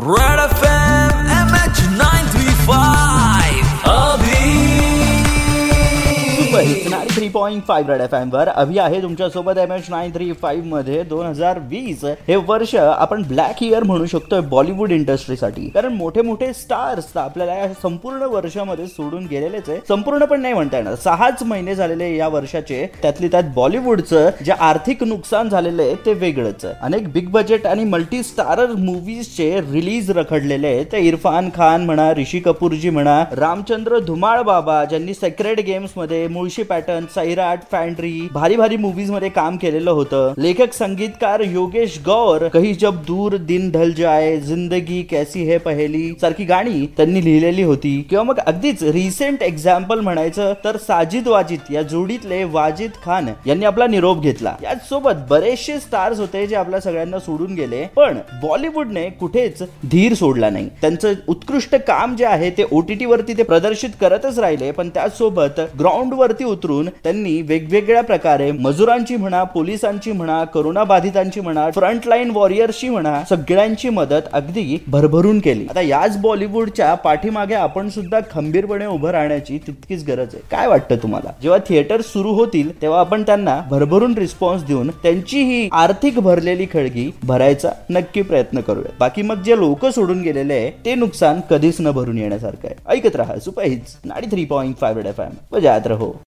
Red FM three point five red F M वर अभि आहे तुमच्यासोबत एम एच नाईन थ्री फाईव्हमध्ये दोन हजार वीस. हे वर्ष आपण ब्लॅक इयर म्हणू शकतोय बॉलिवूड इंडस्ट्रीसाठी. कारण मोठे मोठे स्टार्स आपल्याला या संपूर्ण वर्षामध्ये सोडून गेलेलेच आहे संपूर्ण पण नाही म्हणता येणार. सहाच महिने झालेले या वर्षाचे त्यातली त्यात बॉलिवूडचं जे आर्थिक नुकसान झालेलं आहे ते वेगळंच आहे. अनेक बिग बजेट आणि मल्टी स्टारर मुव्हीजचे रिलीज रखडलेले आहेत. ते इरफान खान म्हणा ऋषी कपूरजी म्हणा रामचंद्र धुमाळ बाबा ज्यांनी सेक्रेट गेम्समध्ये मूळ मुळशी पॅटर्न सैराट फॅन्ड्री भारी भारी मुव्हीजमध्ये काम केलेलं होतं. लेखक संगीतकार योगेश गौर कही जब दूर दिन ढल जाए जिंदगी कैसी है पहेली सारखी गाणी त्यांनी लिहिलेली होती. किंवा मग अगदीच रिसेंट एक्झाम्पल म्हणायचं तर साजिद वाजिद या जोडीतले वाजिद खान यांनी आपला निरोप घेतला. याच सोबत बरेचसे स्टार्स होते जे आपल्या सगळ्यांना सोडून गेले पण बॉलिवूडने कुठेच धीर सोडला नाही. त्यांचं उत्कृष्ट काम जे आहे ते ओटीटी वरती ते प्रदर्शित करतच राहिले पण त्याचसोबत ग्राउंड वरती उतरून त्यांनी वेगवेगळ्या प्रकारे मजुरांची म्हणा पोलिसांची म्हणा करोना बाधितांची म्हणा फ्रंटलाईन वॉरियर्सची म्हणा सगळ्यांची मदत अगदी भरभरून केली. आता याच बॉलिवूडच्या पाठीमागे आपण सुद्धा खंबीरपणे उभं राहण्याची तितकीच गरज आहे. काय वाटतं तुम्हाला? जेव्हा थिएटर सुरू होतील तेव्हा आपण त्यांना भरभरून रिस्पॉन्स देऊन त्यांची ही आर्थिक भरलेली खळगी भरायचा नक्की प्रयत्न करूया बाकी मग जे लोक सोडून गेलेले आहे ते नुकसान कधीच न भरून येण्यासारखं आहे. ऐकत राहा सुपर नाडी three point five F M. बजात रहो.